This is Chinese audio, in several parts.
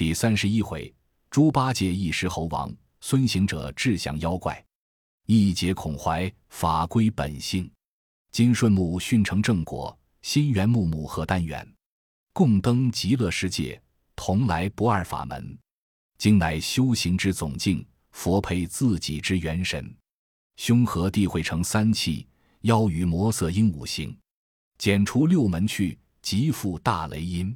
第三十一回，猪八戒一时猴王，孙行者志降妖怪，一解孔怀，法归本性。金顺木训成正果，心圆木木贺丹元，共登极乐世界，同来不二法门。经乃修行之总境，佛配自己之元神。兄和地会成三气，妖与魔色应五行，剪除六门去，即复大雷音。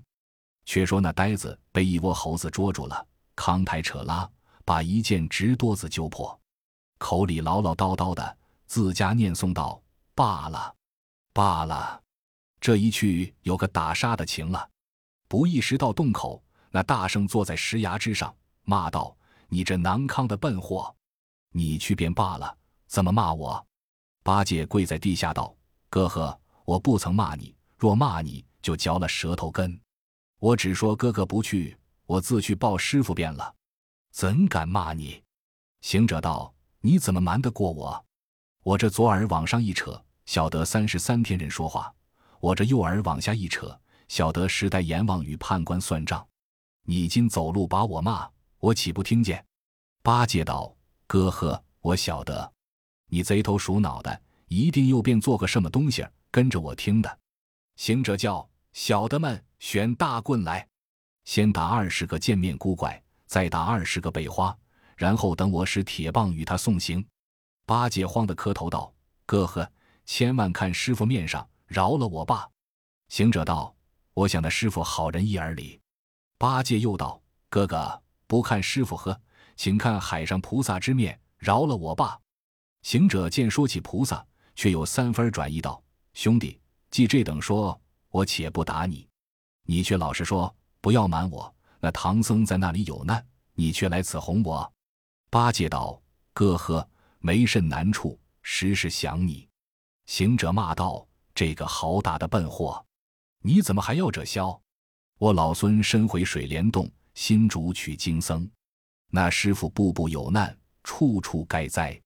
却说那呆子被一窝猴子捉住了，扛抬扯拉，把一件直多子揪破，口里唠唠叨叨的，自家念诵道：“罢了，罢了，这一去有个打杀的情了。”不一时到洞口，那大圣坐在石崖之上，骂道：“你这南康的笨货，你去便罢了，怎么骂我？”八戒跪在地下道：“哥呵，我不曾骂你，若骂你就嚼了舌头根。”我只说哥哥不去，我自去报师傅便了，怎敢骂你？行者道：“你怎么瞒得过我？我这左耳往上一扯，晓得三十三天人说话；我这右耳往下一扯，晓得时代阎王与判官算账。你今走路把我骂，我岂不听见？”八戒道：“哥呵，我晓得，你贼头鼠脑的，一定又变做个什么东西跟着我听的。”行者叫小的们。选大棍来，先打二十个见面孤怪，再打二十个被花，然后等我使铁棒与他送行。八戒慌得磕头道：“哥呵，千万看师傅面上，饶了我吧。”行者道：“我想那师傅好人一耳里。”八戒又道：“哥哥不看师傅呵，请看海上菩萨之面，饶了我吧。”行者见说起菩萨，却有三分转意道：“兄弟，既这等说，我且不打你。”你却老实说，不要瞒我。那唐僧在那里有难，你却来此哄我。八戒道：“哥呵，没甚难处，实是想你。”行者骂道：“这个好大的笨货，你怎么还要这消？我老孙身回水帘洞，新主取经僧，那师傅步步有难，处处该灾。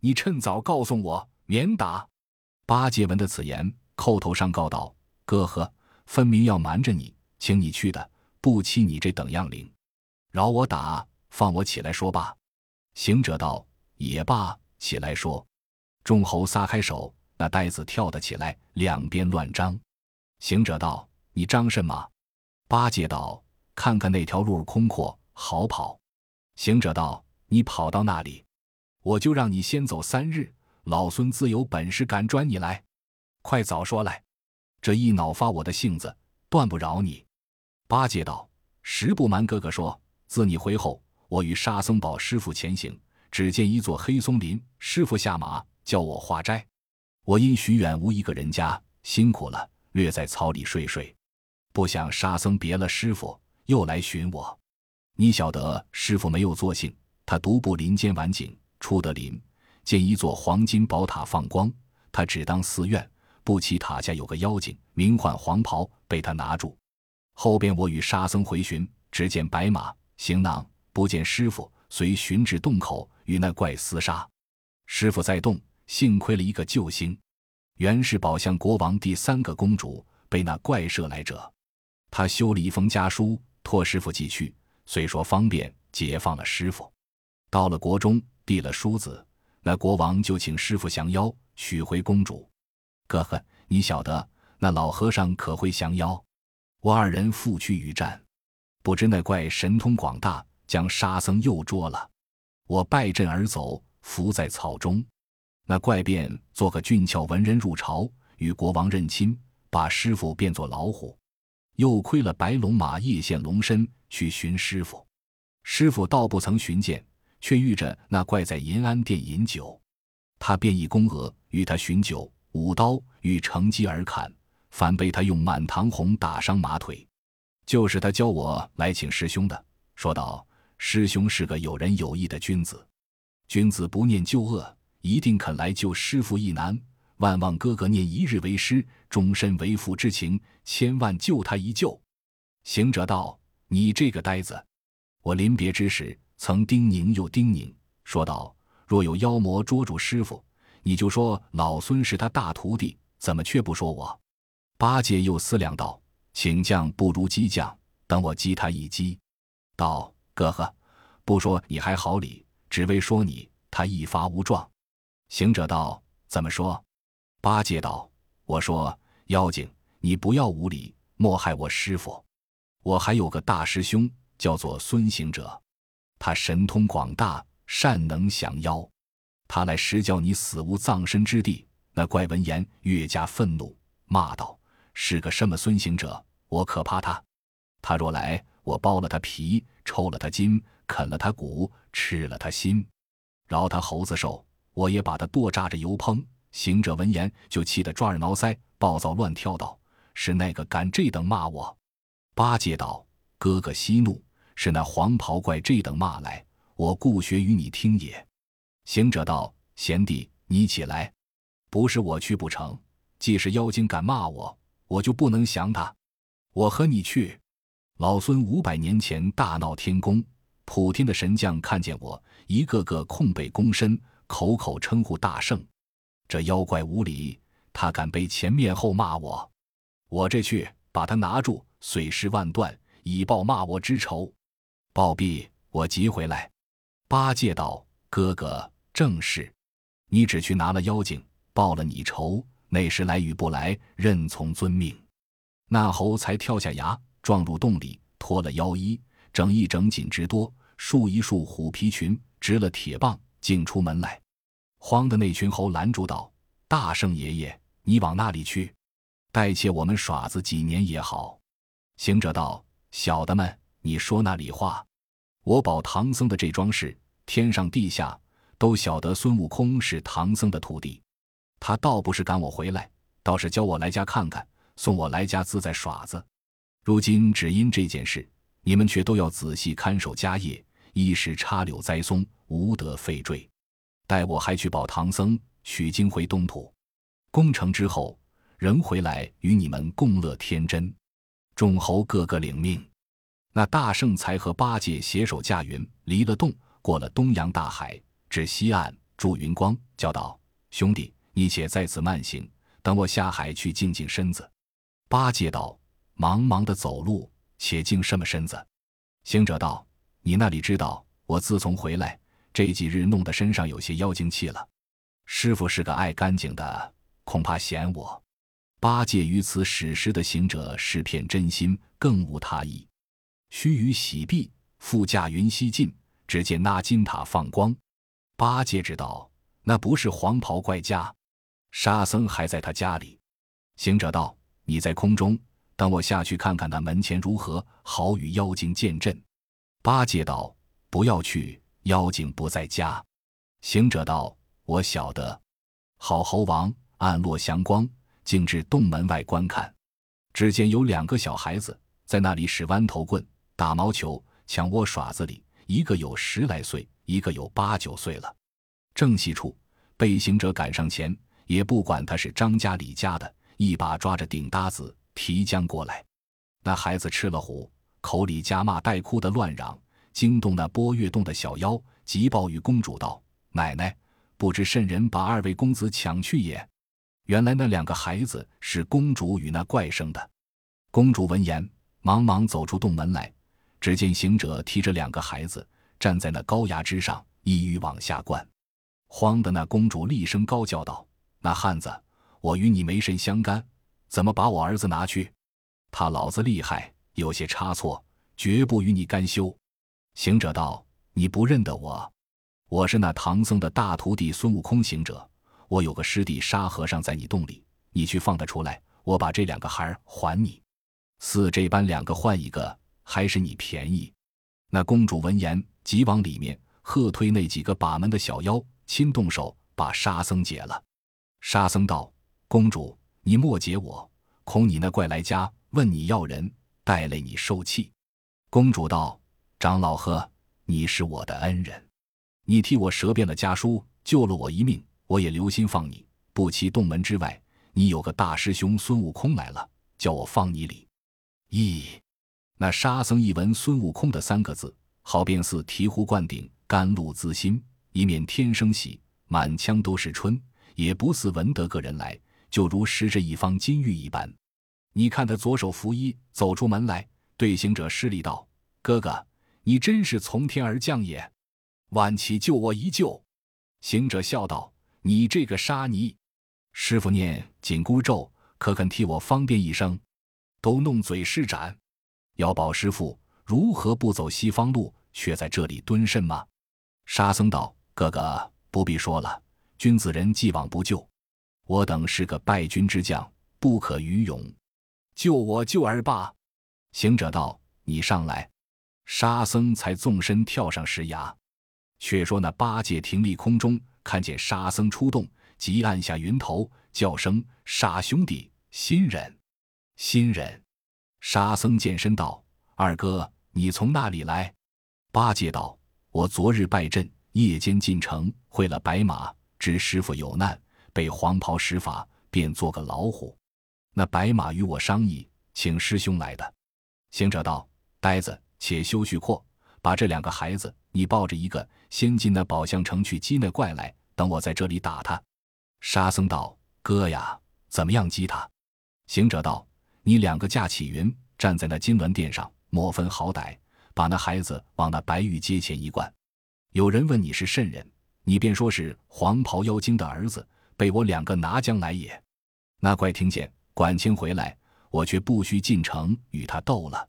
你趁早告诉我，免打。”八戒闻得此言，叩头上告道：“哥呵。”分明要瞒着你，请你去的，不欺你这等样灵，饶我打，放我起来说罢。行者道：“也罢，起来说。”众猴撒开手，那呆子跳得起来，两边乱张。行者道：“你张什么？”八戒道：“看看那条路空阔，好跑。”行者道：“你跑到那里，我就让你先走三日，老孙自有本事赶转你来。快早说来。”这一恼发我的性子，断不饶你。八戒道：“实不瞒哥哥说，自你回后，我与沙僧保师傅前行，只见一座黑松林，师傅下马叫我化斋。我因许远无一个人家，辛苦了，略在草里睡睡。不想沙僧别了师傅，又来寻我。你晓得师傅没有作性，他独步林间晚景，出得林，见一座黄金宝塔放光，他只当寺院。”不期塔下有个妖精，名唤黄袍，被他拿住。后边我与沙僧回寻，只见白马行囊，不见师傅，遂寻至洞口，与那怪厮杀。师傅在洞，幸亏了一个救星，原是宝象国王第三个公主，被那怪射来者。他修了一封家书，托师傅寄去，虽说方便解放了师傅。到了国中，递了书子，那国王就请师傅降妖，取回公主。哥呵，你晓得那老和尚可会降妖？我二人负去与战，不知那怪神通广大，将沙僧又捉了。我败阵而走，伏在草中。那怪便做个俊俏文人入朝，与国王认亲，把师傅变作老虎。又亏了白龙马夜现龙身去寻师傅，师傅倒不曾寻见，却遇着那怪在银安殿饮酒，他便一弓额与他寻酒。舞刀欲乘机而砍，反被他用满堂红打伤马腿。就是他教我来请师兄的，说道：“师兄是个有仁有义的君子，君子不念旧恶，一定肯来救师傅一难。万望哥哥念一日为师，终身为父之情，千万救他一救。”行者道：“你这个呆子，我临别之时曾叮咛又叮咛，说道：若有妖魔捉住师傅。”你就说老孙是他大徒弟，怎么却不说我？八戒又思量道：“请将不如激将，等我激他一激。”道：“哥呵，不说你还好理，只为说你，他一发无状。”行者道：“怎么说？”八戒道：“我说妖精，你不要无礼，莫害我师傅。我还有个大师兄，叫做孙行者，他神通广大，善能降妖。他来时叫你死无葬身之地。”那怪闻言越加愤怒，骂道：“是个什么孙行者？我可怕他！他若来，我剥了他皮，抽了他筋，啃了他骨，吃了他心，饶他猴子手，我也把他剁炸着油烹。”行者闻言就气得抓耳挠腮，暴躁乱跳道：“是那个敢这等骂我？”八戒道：“哥哥息怒，是那黄袍怪这等骂来，我故学与你听也。”行者道：“贤弟，你起来。”不是我去不成，既是妖精敢骂我，我就不能降他。我和你去。老孙五百年前大闹天宫，普天的神将看见我，一个个空背躬身，口口称呼大圣。这妖怪无礼，他敢背前面后骂我，我这去把他拿住，碎尸万段，以报骂我之仇。报毕，我即回来。八戒道：“哥哥正是，你只去拿了妖精。”报了你仇，那时来与不来，任从遵命。那猴才跳下崖，撞入洞里，脱了妖衣，整一整紧直多，束一束虎皮裙，执了铁棒，竟出门来。慌的那群猴拦住道：“大圣爷爷，你往那里去？待且我们耍子几年也好。”行者道：“小的们，你说那里话？我保唐僧的这桩事，天上地下都晓得，孙悟空是唐僧的徒弟。”他倒不是赶我回来，倒是教我来家看看，送我来家自在耍子。如今只因这件事，你们却都要仔细看守家业，一时插柳栽松，无得废坠。待我还去保唐僧，取经回东土，功成之后，仍回来与你们共乐天真。众猴个个领命。那大圣才和八戒携手驾云，离了洞，过了东洋大海，至西岸，祝云光叫道：“兄弟。”你且在此慢行，等我下海去静静身子。八戒道：“茫茫的走路，且静什么身子？”行者道：“你那里知道？我自从回来这几日，弄得身上有些妖精气了。师傅是个爱干净的，恐怕嫌我。”八戒于此史实的行者是片真心，更无他意。须臾洗毕，复驾云西进，只见那金塔放光。八戒知道那不是黄袍怪家。沙僧还在他家里，行者道：“你在空中等我下去看看那门前如何，好与妖精见阵。”八戒道：“不要去，妖精不在家。”行者道：“我晓得。”好猴王暗落祥光，径至洞门外观看，只见有两个小孩子在那里使弯头棍、打毛球、抢窝耍子里，一个有十来岁，一个有八九岁了。正戏处，被行者赶上前。也不管他是张家李家的，一把抓着顶搭子提将过来。那孩子吃了虎，口里夹骂带哭的乱嚷，惊动那波月洞的小妖，急报与公主道：“奶奶，不知甚人把二位公子抢去也？”原来那两个孩子是公主与那怪生的。公主闻言，忙忙走出洞门来，只见行者提着两个孩子站在那高崖之上，一欲往下灌。慌的那公主厉声高叫道。那汉子，我与你没甚相干，怎么把我儿子拿去？他老子厉害，有些差错，绝不与你干休。行者道：“你不认得我？我是那唐僧的大徒弟孙悟空。行者，我有个师弟沙和尚在你洞里，你去放他出来，我把这两个孩儿还你。似这般两个换一个，还是你便宜。”那公主闻言，急往里面喝退那几个把门的小妖，亲动手把沙僧解了。沙僧道：“公主，你莫解我，恐你那怪来家问你要人，带累你受气。”公主道：“长老呵，你是我的恩人，你替我折遍了家书，救了我一命，我也留心放你。不期洞门之外，你有个大师兄孙悟空来了，叫我放你里。”咦，那沙僧一闻孙悟空的三个字，好便似醍醐灌顶，甘露滋心，一面天生喜，满腔都是春。也不似闻得个人来，就如拾着一方金玉一般。你看他左手拂衣走出门来，对行者施礼道：“哥哥，你真是从天而降也！万起救我一救！”行者笑道：“你这个沙尼，师傅念紧箍咒，可肯替我方便一声？都弄嘴施展。要保师傅如何不走西方路，却在这里蹲甚吗？”沙僧道：“哥哥不必说了，君子人既往不咎。我等是个败军之将，不可愚勇，救我救儿罢。”行者道：“你上来。”沙僧才纵身跳上石崖。却说那八戒停立空中，看见沙僧出动，即按下云头，叫声：“沙兄弟，新人，新人。”沙僧见身道：“二哥，你从那里来？”八戒道：“我昨日拜阵，夜间进城，会了白马，知师傅有难，被黄袍施法，便做个老虎。那白马与我商议，请师兄来的。”行者道：“呆子，且休叙阔。”把这两个孩子，你抱着一个，先进那宝象城去击那怪来，等我在这里打他。沙僧道：“哥呀，怎么样击他？”行者道：“你两个架起云，站在那金銮殿上，莫分好歹，把那孩子往那白玉阶前一灌。有人问你是甚人，你便说是黄袍妖精的儿子，被我两个拿将来也。那怪听见管清回来，我却不须进城与他斗了。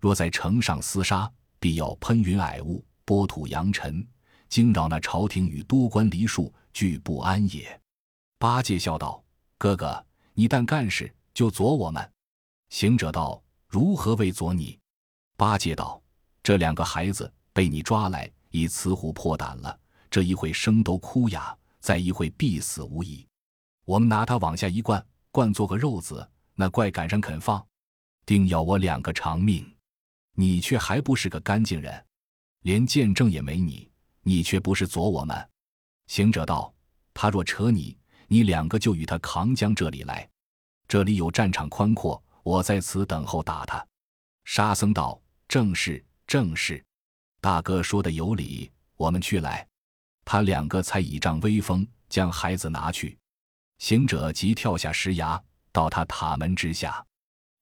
若在城上厮杀。”必要喷云霭雾，波土扬尘，惊扰那朝廷与多官黎庶，俱不安也。八戒笑道：“哥哥，你但干事，就左我们。”行者道：“如何为左你？”八戒道：“这两个孩子被你抓来，已雌虎破胆了。这一会生都哭哑，再一会必死无疑。我们拿他往下一灌，灌做个肉子，那怪赶上肯放，定要我两个偿命。”你却还不是个干净人，连见证也没你，你却不是左我们。行者道：“他若扯你，你两个就与他扛将这里来，这里有战场宽阔，我在此等候打他。”沙僧道：“正是，正是，大哥说的有理，我们去来。”他两个才倚仗威风，将孩子拿去。行者即跳下石崖，到他塔门之下。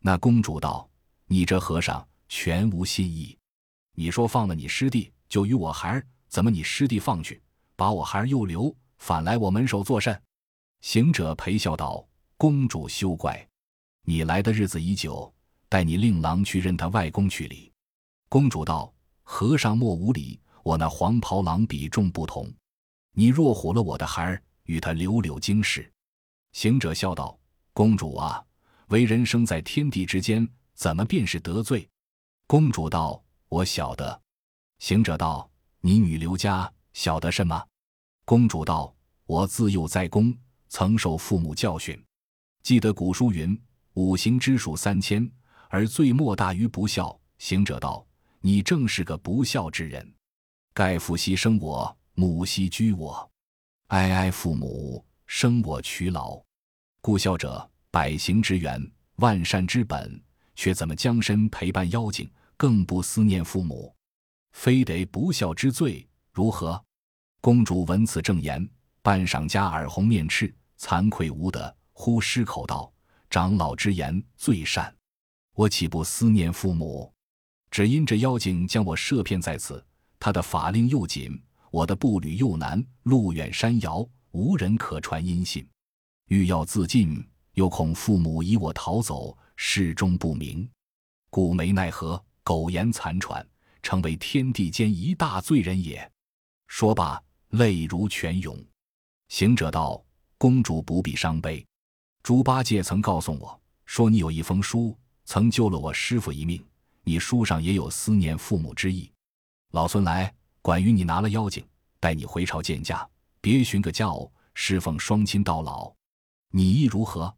那公主道：“你这和尚。”全无新意。你说放了你师弟，就与我孩儿，怎么你师弟放去，把我孩儿又留，反来我门首作甚？行者陪笑道：“公主休怪，你来的日子已久，待你令郎去认他外公去礼。”公主道：“和尚莫无礼，我那黄袍郎比重不同，你若唬了我的孩儿，与他留留经世。”行者笑道：“公主啊，为人生在天地之间，怎么便是得罪？”公主道：“我晓得。”行者道：“你女刘家晓得什么？”公主道：“我自幼在宫，曾受父母教训，记得古书云：五行之数三千，而罪莫大于不孝。”行者道：“你正是个不孝之人。盖父兮生我，母兮居我，哀哀父母，生我劬劳。故孝者，百行之源，万善之本。却怎么将身陪伴妖精？”更不思念父母，非得不孝之罪，如何？公主闻此正言，半晌加耳红面赤，惭愧无德，忽失口道：“长老之言最善，我岂不思念父母？只因这妖精将我设骗在此，他的法令又紧，我的步履又难，路远山遥，无人可传音信。欲要自尽，又恐父母疑我逃走，始终不明，故没奈何。”苟延残喘，成为天地间一大罪人也。说罢，泪如泉涌。行者道：“公主不必伤悲。猪八戒曾告诉我说，你有一封书，曾救了我师傅一命。你书上也有思念父母之意。老孙来，管于你拿了妖精，带你回朝见驾，别寻个佳偶，侍奉双亲到老。你意如何？”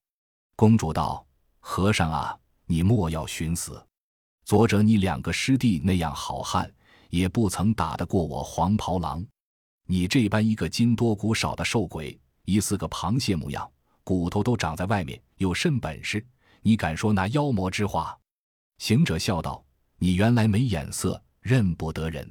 公主道：“和尚啊，你莫要寻死。”昨者你两个师弟那样好汉，也不曾打得过我黄袍郎。你这般一个筋多骨少的瘦鬼，疑似个螃蟹模样，骨头都长在外面，有甚本事？你敢说那妖魔之话？行者笑道：“你原来没眼色，认不得人。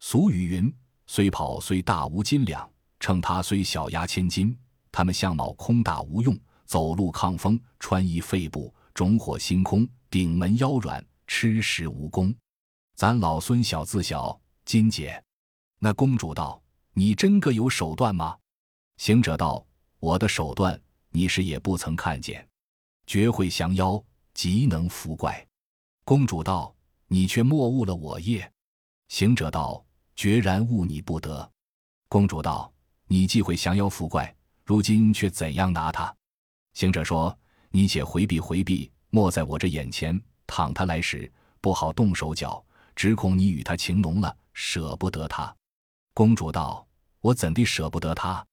俗语云：虽跑虽大无斤两，称他虽小压千斤。他们相貌空大无用，走路抗风，穿衣废布，种火星空，顶门腰软。”吃食无功，咱老孙小自小金姐。那公主道：“你真个有手段吗？”行者道：“我的手段，你是也不曾看见，绝会降妖，极能伏怪。”公主道：“你却莫误了我业。”行者道：“决然误你不得。”公主道：“你既会降妖伏怪，如今却怎样拿他？”行者说：“你且回避回避，莫在我这眼前。倘他来时，不好动手脚，只恐你与他情浓了，舍不得他。”公主道：“我怎地舍不得他？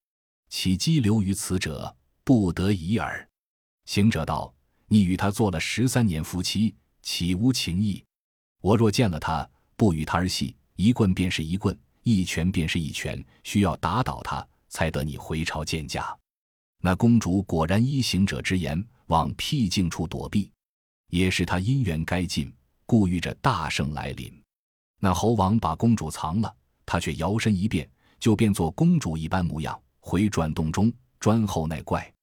岂积留于此者，不得已耳。”行者道：“你与他做了十三年夫妻，岂无情义？我若见了他，不与他儿戏，一棍便是一棍，一拳便是一拳，需要打倒他，才得你回朝见驾。”那公主果然依行者之言，往僻静处躲避。也是他姻缘该尽，故遇着大圣来临。那猴王把公主藏了。他却摇身一变，就变作公主一般模样，回转洞中专候那怪。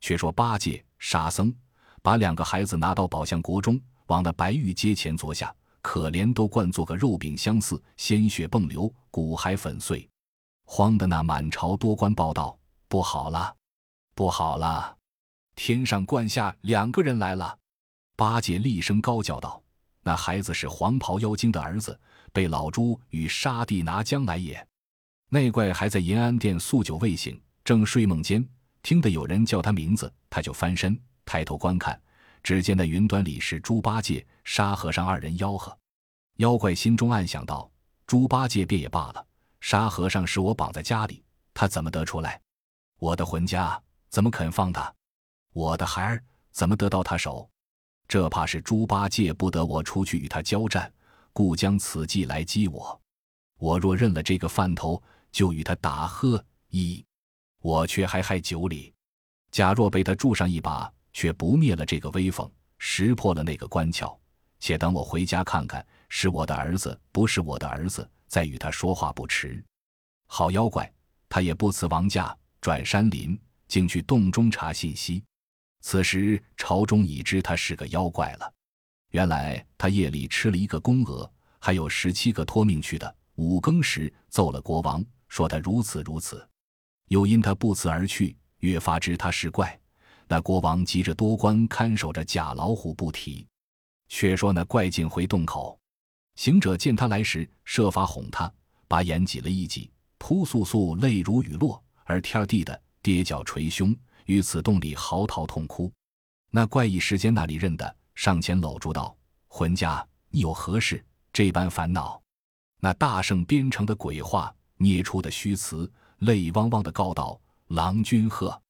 却说八戒、沙僧把两个孩子拿到宝象国中，往那白玉阶前坐下，可怜都灌做个肉饼相似，鲜血迸流，骨骸粉碎。慌的那满朝多官报道：不好了，不好了！天上灌下两个人来了！八戒厉声高叫道：“那孩子是黄袍妖精的儿子。”被老猪与沙地拿将来也，那怪还在银安殿宿酒未醒，正睡梦间，听得有人叫他名字，他就翻身抬头观看，只见那云端里是猪八戒、沙和尚二人吆喝。妖怪心中暗想到：猪八戒便也罢了，沙和尚是我绑在家里，他怎么得出来？我的魂家怎么肯放他？我的孩儿怎么得到他手？这怕是猪八戒不得我出去与他交战。故将此计来激我，我若认了这个饭头，就与他打喝一；我却还害酒里。假若被他助上一把，却不灭了这个威风，识破了那个关窍，且等我回家看看，是我的儿子不是我的儿子，再与他说话不迟。好妖怪，他也不辞王驾，转山林，竟去洞中查信息。此时朝中已知他是个妖怪了。原来他夜里吃了一个宫娥，还有十七个托命去的。五更时奏了国王，说他如此如此。又因他不辞而去，越发知他是怪。那国王急着多官看守着假老虎不提。却说那怪进回洞口，行者见他来时，设法哄他，把眼挤了一挤，扑簌簌泪如雨落，而天地的跌脚捶胸，于此洞里嚎啕痛哭。那怪异时间那里认得。上前搂住道：“浑家，你有何事这般烦恼？”那大圣编成的鬼话，捏出的虚词，泪汪汪的告道：“郎君贺！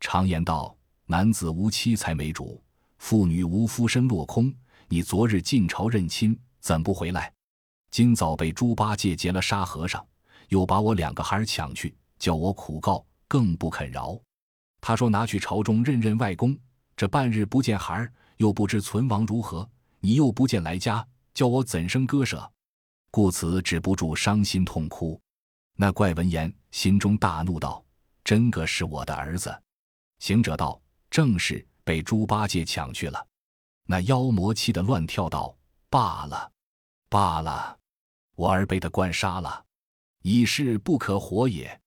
常言道，男子无妻财没主，妇女无夫身落空。你昨日进朝认亲，怎不回来？今早被猪八戒劫了沙和尚，又把我两个孩儿抢去，叫我苦告，更不肯饶。他说拿去朝中认认外公，这半日不见孩儿。”又不知存亡如何，你又不见来家，叫我怎生割舍？故此止不住伤心痛哭。那怪闻言，心中大怒，道：“真个是我的儿子！”行者道：“正是，被猪八戒抢去了。”那妖魔气得乱跳，道：“罢了，罢了，我儿被他灌杀了，已是不可活也，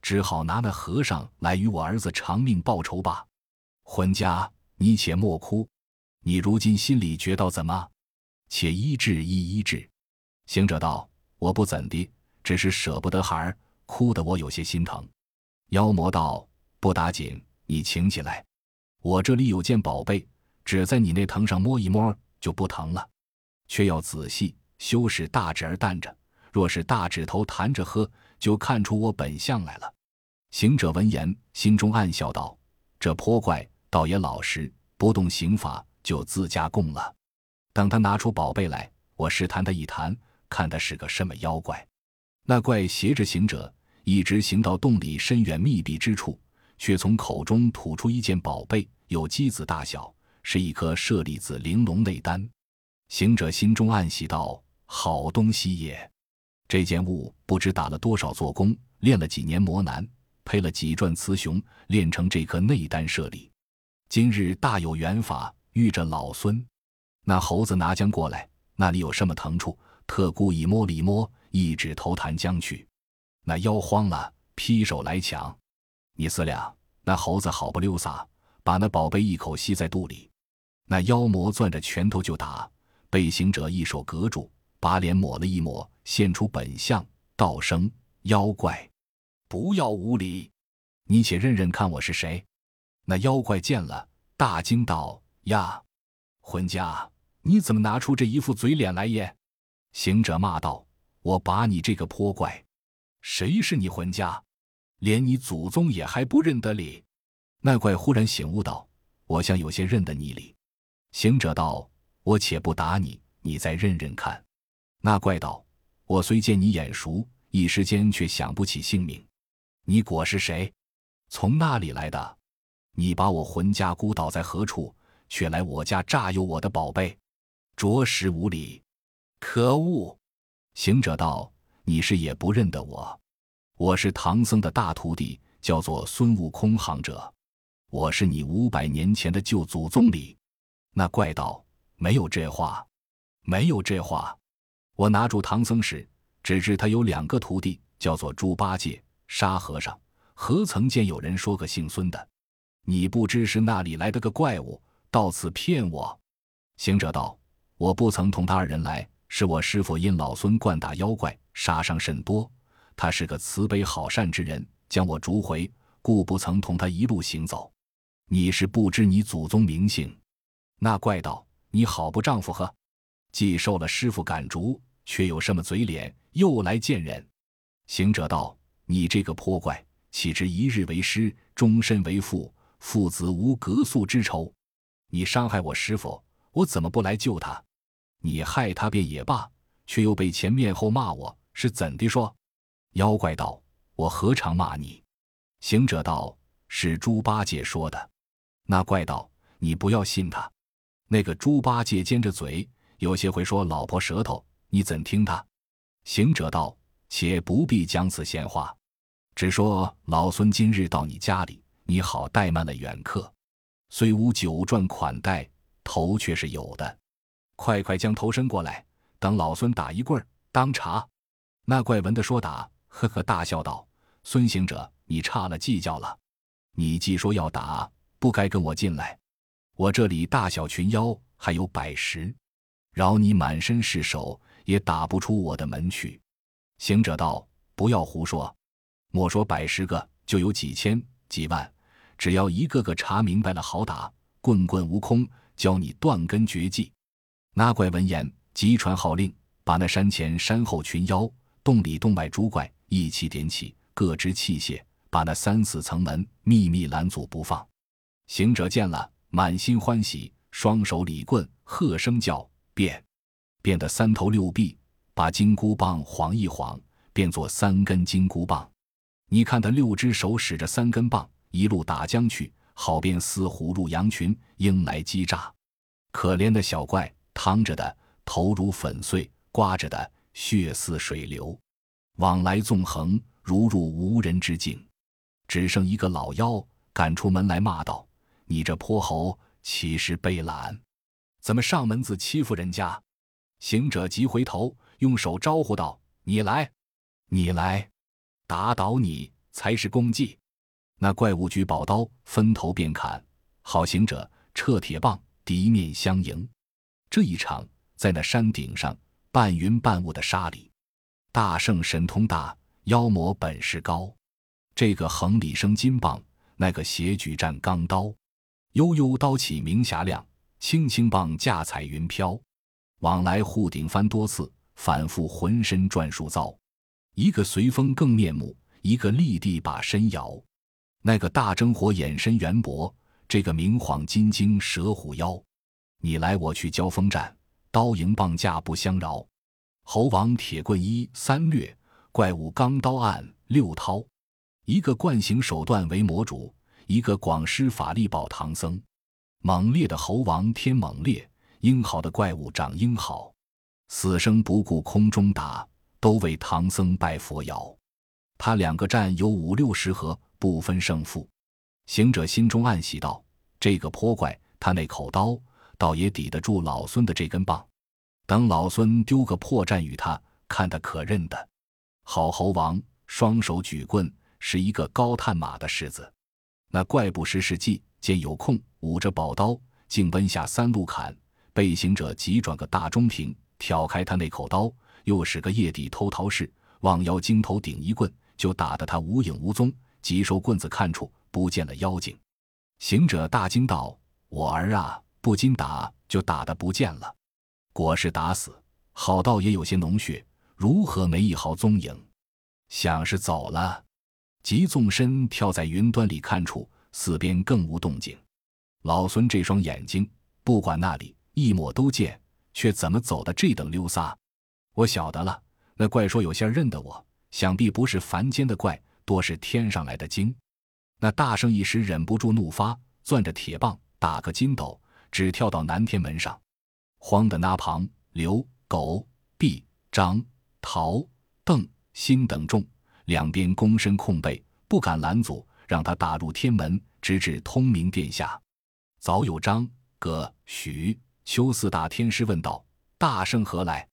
只好拿那和尚来与我儿子偿命报仇吧。浑家，你且莫哭。”你如今心里觉到怎么？且医治一医治。行者道：“我不怎的，只是舍不得孩儿，哭得我有些心疼。”妖魔道：“不打紧，你请起来。我这里有件宝贝，只在你那藤上摸一摸，就不疼了。却要仔细修使大指儿担着，若是大指头弹着喝，就看出我本相来了。”行者闻言，心中暗笑道：“这泼怪倒也老实，不动刑法。”就自家供了。等他拿出宝贝来，我试探他一谈，看他是个什么妖怪。那怪携着行者，一直行到洞里深远密闭之处，却从口中吐出一件宝贝，有鸡子大小，是一颗舍利子玲珑内丹。行者心中暗喜道：“好东西也！这件物不知打了多少做工，练了几年磨难，配了几转雌雄，炼成这颗内丹舍利。今日大有缘法。”遇着老孙，那猴子拿将过来，那里有什么疼处，特故意摸里摸，一指头弹将去。那妖慌了，劈手来抢。你思量，那猴子好不溜撒，把那宝贝一口吸在肚里。那妖魔攥着拳头就打，被行者一手隔住，把脸抹了一抹，现出本相，道声：“妖怪，不要无礼！你且认认看我是谁。”那妖怪见了，大惊道：“呀，混家，你怎么拿出这一副嘴脸来耶？”行者骂道：“我把你这个泼怪，谁是你魂家？连你祖宗也还不认得哩？”那怪忽然醒悟道：“我像有些认得你哩。”行者道：“我且不打你，你再认认看。”那怪道：“我虽见你眼熟，一时间却想不起姓名。你果是谁？从那里来的？”你把我魂家孤倒在何处？却来我家诈有我的宝贝，着实无礼！可恶！行者道：“你是也不认得我，我是唐僧的大徒弟，叫做孙悟空行者。我是你五百年前的旧祖宗里。”那怪道：“没有这话，没有这话。我拿住唐僧时，只知他有两个徒弟，叫做猪八戒、沙和尚，何曾见有人说个姓孙的？”你不知是那里来的个怪物，到此骗我。行者道：“我不曾同他二人来，是我师傅因老孙惯打妖怪，杀伤甚多。他是个慈悲好善之人，将我逐回，故不曾同他一路行走。你是不知你祖宗名姓。”那怪道：“你好不丈夫呵！既受了师傅赶逐，却有什么嘴脸，又来见人？”行者道：“你这个泼怪，岂知一日为师，终身为父？”父子无隔宿之仇，你伤害我师傅，我怎么不来救他？你害他便也罢，却又被前面后骂我，是怎的说？妖怪道：“我何尝骂你？”行者道：“是猪八戒说的。”那怪道：“你不要信他。那个猪八戒尖着嘴，有些会说老婆舌头，你怎听他？”行者道：“且不必讲此闲话，只说老孙今日到你家里。”你好，怠慢了远客，虽无酒馔款待，头却是有的。快快将头伸过来，等老孙打一棍儿当茶。那怪闻的说打，呵呵大笑道：“孙行者，你差了计较了。你既说要打，不该跟我进来。我这里大小群妖还有百十，饶你满身是手，也打不出我的门去。”行者道：“不要胡说，莫说百十个，就有几千几万。”只要一个个查明白了，好打，棍棍无空，教你断根绝技。那怪闻言，急传号令，把那山前山后群妖、洞里洞外诸怪一起点起，各执器械，把那三四层门秘密拦阻不放。行者见了，满心欢喜，双手理棍，喝声叫变，变得三头六臂，把金箍棒晃一晃，变作三根金箍棒。你看他六只手使着三根棒。一路打将去，好便似虎入羊群，鹰来击诈。可怜的小怪，躺着的头如粉碎，刮着的血似水流，往来纵横，如入无人之境。只剩一个老妖赶出门来骂道：“你这泼猴，岂是被懒？怎么上门子欺负人家？”行者急回头，用手招呼道：“你来，你来，打倒你才是功绩。”那怪物举宝刀，分头便砍。好行者撤铁棒，敌面相迎。这一场在那山顶上，半云半雾的沙里，大圣神通大，妖魔本事高。这个横里生金棒，那个斜举战钢刀。悠悠刀起明霞亮，轻轻棒架彩云飘。往来护顶翻多次，反复浑身转数遭。一个随风更面目，一个立地把身摇。那个大真火眼身圆薄，这个明晃金睛蛇虎妖，你来我去交锋战，刀迎棒架不相饶。猴王铁棍一三略，怪物钢刀案六掏。一个惯行手段为魔主，一个广施法力保唐僧。猛烈的猴王天猛烈，英豪的怪物长英豪，死生不顾空中打，都为唐僧拜佛摇。他两个战有五六十合。不分胜负，行者心中暗喜道：“这个泼怪，他那口刀倒也抵得住老孙的这根棒。”等老孙丢个破绽与他，看他可认得。好猴王双手举棍，是一个高探马的式子。那怪不识时计，见有空，舞着宝刀，竟奔下三路砍。被行者急转个大中平，挑开他那口刀，又使个夜底偷桃式，望腰惊头顶一棍，就打得他无影无踪。急收棍子看处，不见了妖精。行者大惊道：“我儿啊，不禁打，就打得不见了。果是打死，好道也有些脓血，如何没一毫踪影？想是走了。”急纵身跳在云端里看处，四边更无动静。老孙这双眼睛，不管那里。一抹都见，却怎么走的这等溜撒？我晓得了，那怪说有些认得我，想必不是凡间的怪，多是天上来的精。那大圣一时忍不住怒发，攥着铁棒打个筋斗，只跳到南天门上。慌的那旁刘、狗、毕、张、陶、邓、辛等众两边躬身空背，不敢拦阻，让他打入天门，直至通明殿下。早有张、葛、许。秋四大天师问道：“大圣何来？”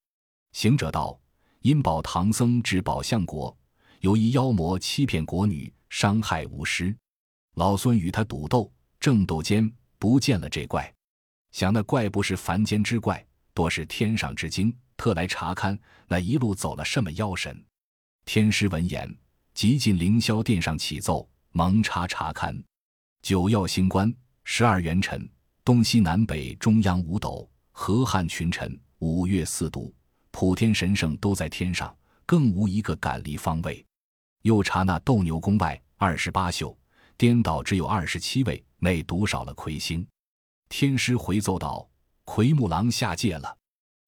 行者道：“因保唐僧至宝象国，有一妖魔欺骗国女，伤害无师。老孙与他赌斗，正斗间不见了这怪。想那怪不是凡间之怪，多是天上之精，特来查看那一路走了什么妖神。”天师闻言，即进凌霄殿上启奏，蒙查查看。九曜星官，十二元辰。东西南北中央五斗，河汉群臣，五岳四渎，普天神圣都在天上，更无一个敢离方位。又查那斗牛宫外二十八宿，颠倒只有二十七位，内独少了魁星。天师回奏道：“奎木狼下界了。”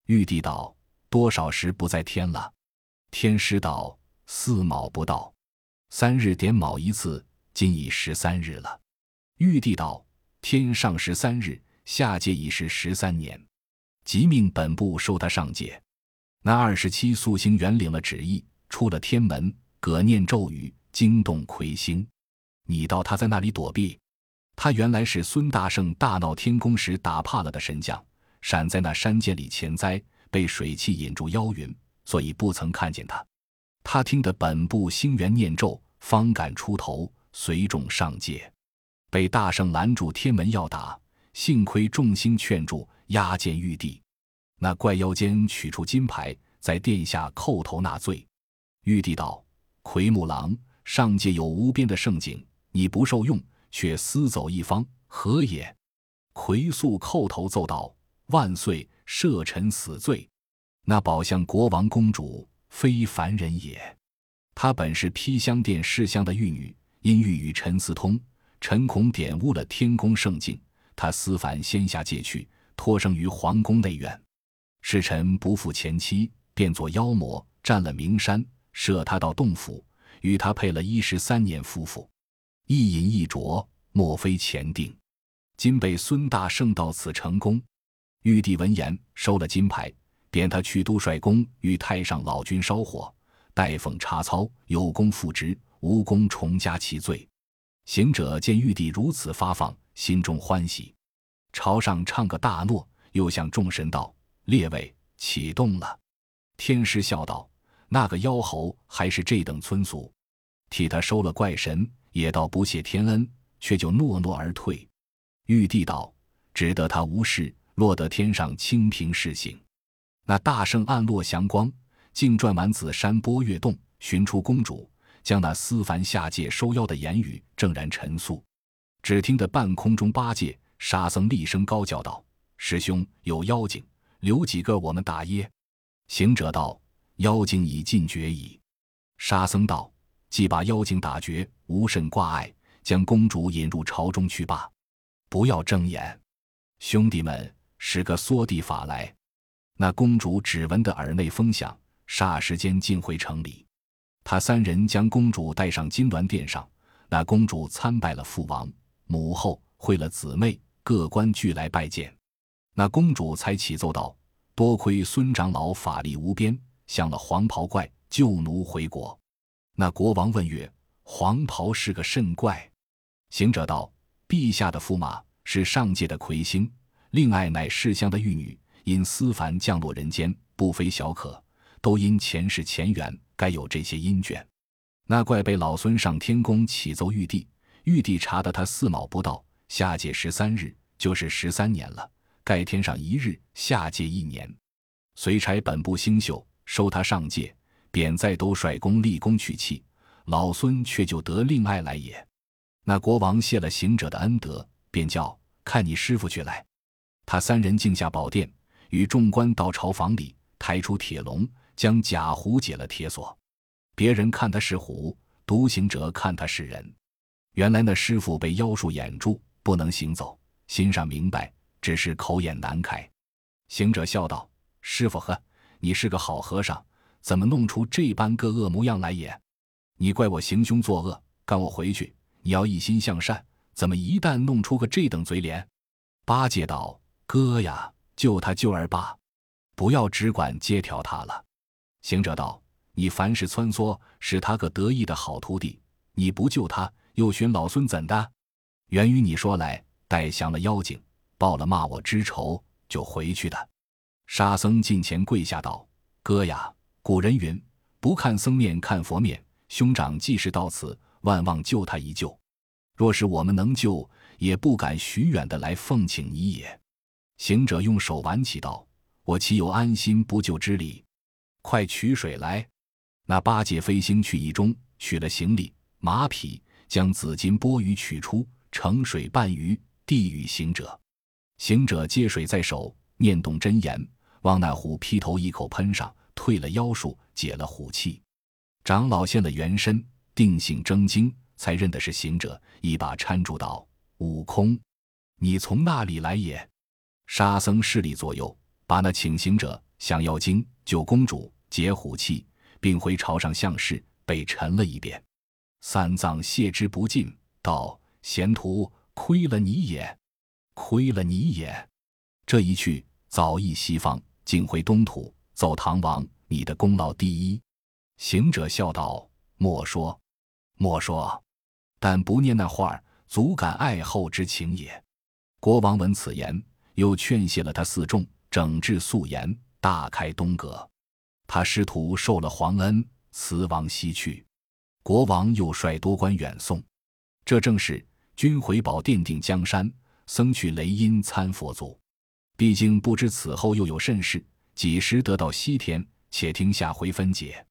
玉帝道：“多少时不在天了？”天师道：“四卯不到，三日点卯一次，今已十三日了。”玉帝道。天上十三日，下界已是十三年，即命本部收他上界。那二十七宿星元领了旨意，出了天门，葛念咒语，惊动魁星。你道他在那里躲避？他原来是孙大圣大闹天宫时打怕了的神将，闪在那山涧里潜灾，被水汽引住妖云，所以不曾看见他。他听得本部星元念咒，方敢出头，随众上界。被大圣拦住天门要打，幸亏众星劝住，押见玉帝。那怪妖间取出金牌，在殿下叩头纳罪。玉帝道：“奎木狼，上界有无边的盛景，你不受用，却私走一方，何也？”奎素叩头奏道：“万岁，赦臣死罪。那宝相国王公主非凡人也，她本是披香殿侍香的玉女，因欲与臣私通。”臣恐点污了天宫圣境，他私返仙下界去，托生于皇宫内院。是臣不负前妻，变作妖魔，占了名山，设他到洞府，与他配了一十三年夫妇，一饮一啄，莫非前定。今被孙大圣到此成功。玉帝闻言，收了金牌，贬他去都帅宫，与太上老君烧火，代奉查操，有功复职，无功重加其罪。行者见玉帝如此发放，心中欢喜，朝上唱个大诺，又向众神道：“列位，启动了。”天师笑道：“那个妖猴还是这等村俗，替他收了怪神，也倒不谢天恩，却就诺诺而退。”玉帝道：“只得他无事，落得天上清平事行。”那大圣暗落祥光，竟转满紫山波月洞，寻出公主。将那思凡下界收妖的言语正然陈述，只听得半空中八戒、沙僧厉声高叫道：“师兄，有妖精，留几个我们打耶？”行者道：“妖精已尽绝矣。”沙僧道：“既把妖精打绝，无甚挂碍，将公主引入朝中去罢。不要睁眼，兄弟们，使个缩地法来。”那公主只闻得耳内风响，霎时间进回城里。他三人将公主带上金銮殿上，那公主参拜了父王母后，会了姊妹，各官俱来拜见。那公主才启奏道：“多亏孙长老法力无边，降了黄袍怪，救奴回国。”那国王问曰：“黄袍是个甚怪？”行者道：“陛下的驸马是上界的魁星，另爱乃世香的玉女，因思凡降落人间，不非小可，都因前世前缘，该有这些阴卷。那怪被老孙上天宫启奏玉帝，玉帝查得他四卯不到，下界十三日，就是十三年了。盖天上一日，下界一年。随差本部星宿收他上界，贬再都率公立功取气，老孙却就得另爱来也。那国王谢了行者的恩德，便叫看你师傅去来。他三人进下宝殿，与众官到朝房里，抬出铁笼，将假虎解了铁锁。别人看他是虎，独行者看他是人。原来那师傅被妖术掩住，不能行走，心上明白，只是口眼难开。行者笑道：“师傅呵，你是个好和尚，怎么弄出这般个恶模样来也？你怪我行凶作恶，赶我回去。你要一心向善，怎么一旦弄出个这等嘴脸？”八戒道。哥呀，救他救儿罢，不要只管接条他了。行者道：“你凡事穿梭，使他个得意的好徒弟，你不救他，又寻老孙怎的？源于你说来，待降了妖精，报了骂我之仇，就回去的。”沙僧近前跪下道：“哥呀，古人云，不看僧面看佛面。兄长既是到此，万望救他一救。若是我们能救，也不敢许远的来奉请你也。”行者用手挽起道：“我岂有安心不救之理？快取水来！”那八戒飞星去意中取了行李马匹，将紫金钵盂取出，盛水半盂，递与行者。行者接水在手，念动真言，往那虎劈头一口喷上，退了妖术，解了虎气。长老现了原身，定性真经，才认得是行者，一把搀住道：“悟空，你从那里来也？”沙僧势力左右，把那请行者降妖精、救公主、解虎气，并回朝上相视，被沉了一遍。三藏谢之不尽，道：“贤徒，亏了你也，亏了你也。这一去，早诣西方，竟回东土，奏唐王，你的功劳第一。”行者笑道：“莫说，莫说，但不念那话，足感爱后之情也。”国王闻此言。又劝谢了他四众，整治素颜，大开东阁。他师徒受了皇恩，辞王西去。国王又率多官远送。这正是君回宝奠定江山，僧去雷音参佛祖。毕竟不知此后又有甚事，几时得到西天？且听下回分解。